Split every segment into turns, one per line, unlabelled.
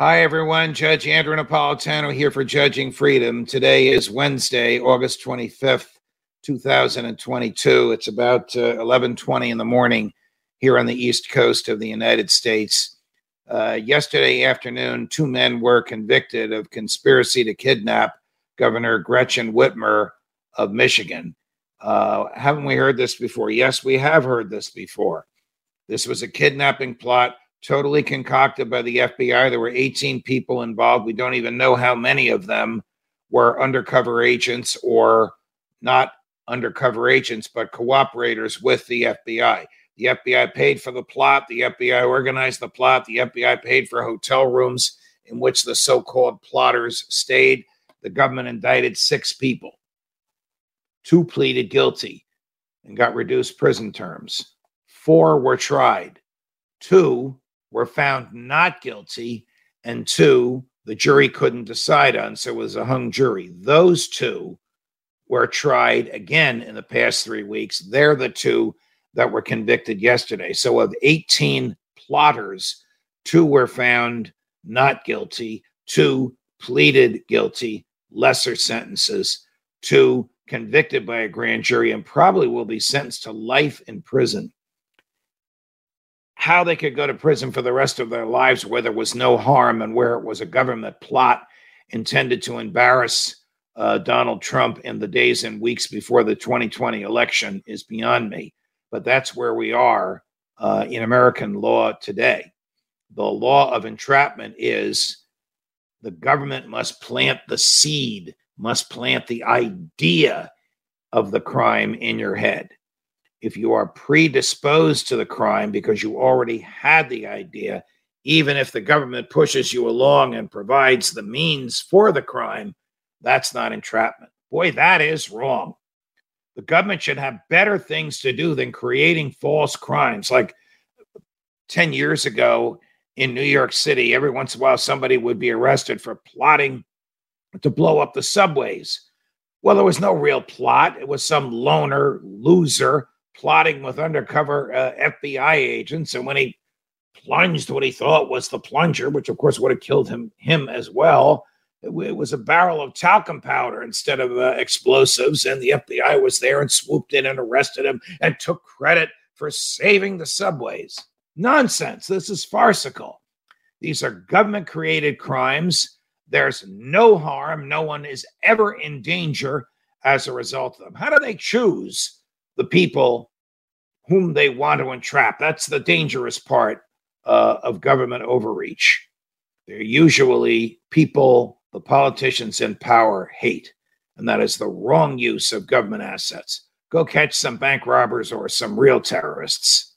Hi, everyone. Judge Andrew Napolitano here for Judging Freedom. Today is Wednesday, August 25th, 2022. It's about uh, 11:20 in the morning here on the East Coast of the United States. Uh, yesterday afternoon, two men were convicted of conspiracy to kidnap Governor Gretchen Whitmer of Michigan. Uh, haven't we heard this before? Yes, we have heard this before. This was a kidnapping plot totally concocted by the FBI. There were 18 people involved. We don't even know how many of them were undercover agents or not undercover agents, but cooperators with the FBI. The FBI paid for the plot. The FBI organized the plot. The FBI paid for hotel rooms in which the so called plotters stayed. The government indicted six people. Two pleaded guilty and got reduced prison terms. Four were tried. Two were found not guilty, and two, the jury couldn't decide on. So it was a hung jury. Those two were tried again in the past three weeks. They're the two that were convicted yesterday. So, of 18 plotters, two were found not guilty, two pleaded guilty, lesser sentences, two convicted by a grand jury, and probably will be sentenced to life in prison. How they could go to prison for the rest of their lives where there was no harm and where it was a government plot intended to embarrass uh, Donald Trump in the days and weeks before the 2020 election is beyond me but that's where we are uh, in American law today. The law of entrapment is the government must plant the seed, must plant the idea of the crime in your head. If you are predisposed to the crime because you already had the idea, even if the government pushes you along and provides the means for the crime, that's not entrapment. Boy, that is wrong. The government should have better things to do than creating false crimes. Like 10 years ago in New York City, every once in a while somebody would be arrested for plotting to blow up the subways. Well, there was no real plot. It was some loner loser plotting with undercover uh, FBI agents. And when he plunged what he thought was the plunger, which of course would have killed him him as well, it was a barrel of talcum powder instead of uh, explosives. And the FBI was there and swooped in and arrested him and took credit for saving the subways. Nonsense. This is farcical. These are government created crimes. There's no harm. No one is ever in danger as a result of them. How do they choose the people whom they want to entrap? That's the dangerous part uh, of government overreach. They're usually people the politicians in power hate, and that is the wrong use of government assets. Go catch some bank robbers or some real terrorists.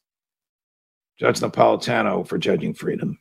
Judge Napolitano for Judging Freedom.